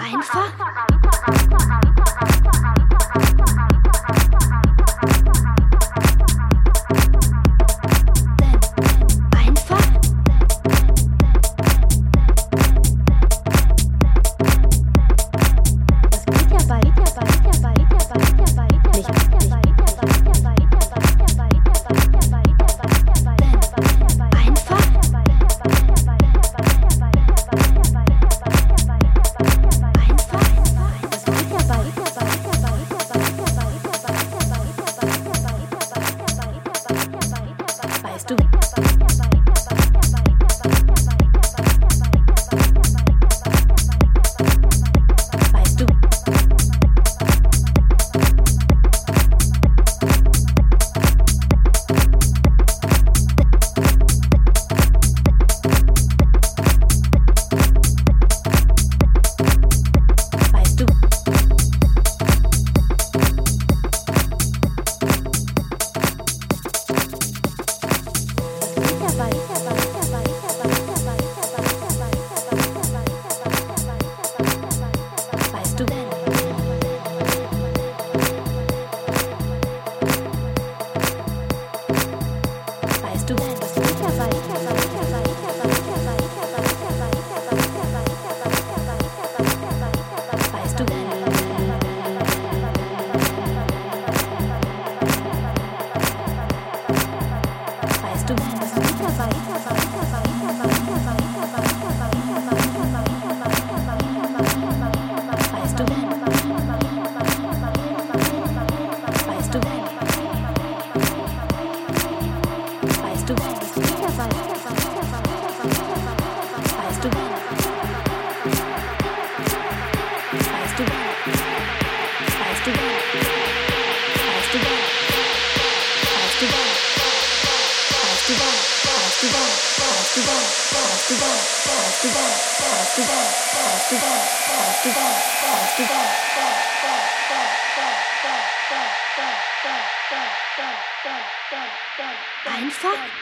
Einfach 棒棒鸡